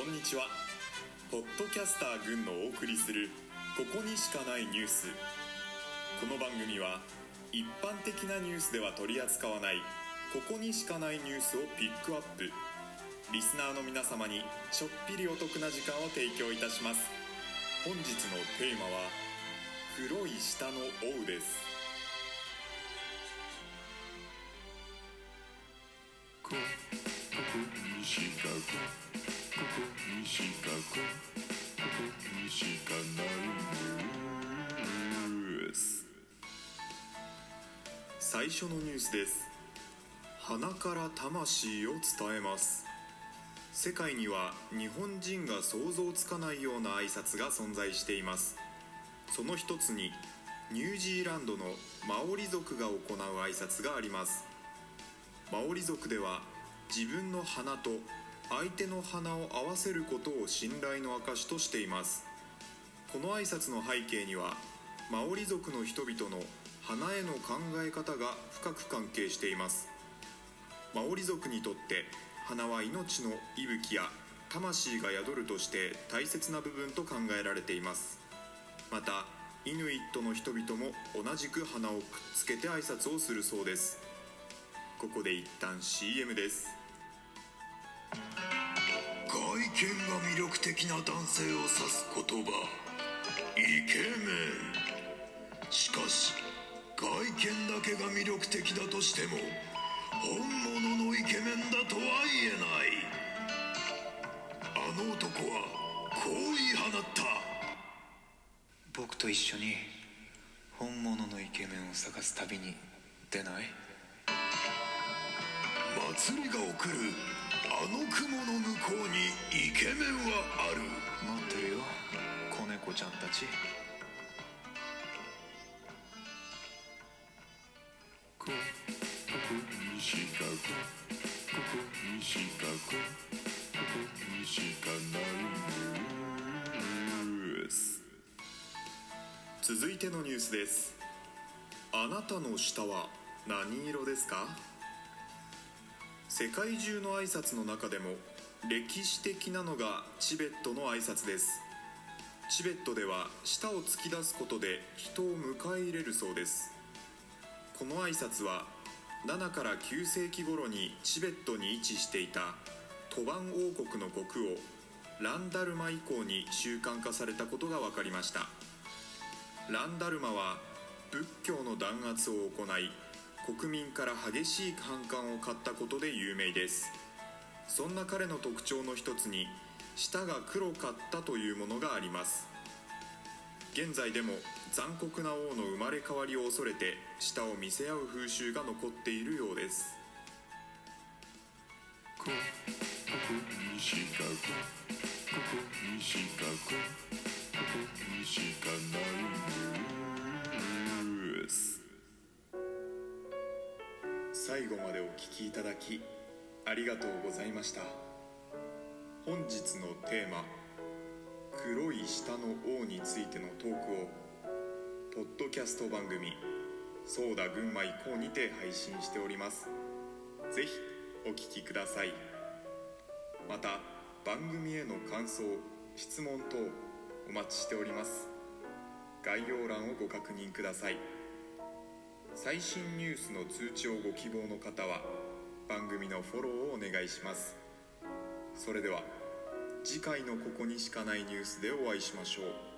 こんにちは。ポッドキャスター軍のお送りする「ここにしかないニュース」この番組は一般的なニュースでは取り扱わないここにしかないニュースをピックアップ。リスナーの皆様にちょっぴりお得な時間を提供いたします。本日のテーマは「黒い舌の王」です。ここにしかここにしかこここにしかないニュース最初のニュースです鼻から魂を伝えます世界には日本人が想像つかないような挨拶が存在していますその一つにニュージーランドのマオリ族が行う挨拶がありますマオリ族では自分の鼻と相手の鼻を合わせることを信頼の証としています。この挨拶の背景にはマオリ族の人々の花への考え方が深く関係しています。マオリ族にとって花は命の息吹や魂が宿るとして大切な部分と考えられています。またイヌイットの人々も同じく花をくっつけて挨拶をするそうです。ここで一旦 CM です。外見が魅力的な男性を指す言葉。イケメン。しかし外見だけが魅力的だとしても本物のイケメンだとは言えない。あの男はこう言い放った。僕と一緒に本物のイケメンを探す旅に出ない？祭りが送るあの雲の向こうにイケメンはある。待ってるよ。子猫ちゃんたち。こここにしかこここにしかこここにしかない続いてのニュースです。あなたの舌は何色ですか？世界中の挨拶の中でも歴史的なのがチベットの挨拶です。チベットでは舌を突き出すことで人を迎え入れるそうです。この挨拶は7から9世紀頃にチベットに位置していたトバン王国の国王ランダルマ以降に習慣化されたことが分かりました。ランダルマは仏教の弾圧を行い国民から激しい反感を買ったことで有名です。そんな彼の特徴の一つに舌が黒かったというものがあります。現在でも残酷な王の生まれ変わりを恐れて舌を見せ合う風習が残っているようです。こここにしかこここにしかこここにしかない最後までお聞きいただきありがとうございました。本日のテーマ「黒い舌の王」についてのトークをポッドキャスト番組「ソーダ群馬以降」にて配信しております。ぜひお聞きください。また番組への感想質問等お待ちしております。概要欄をご確認ください。最新ニュースの通知をご希望の方は番組のフォローをお願いします。それでは次回のここにしかないニュースでお会いしましょう。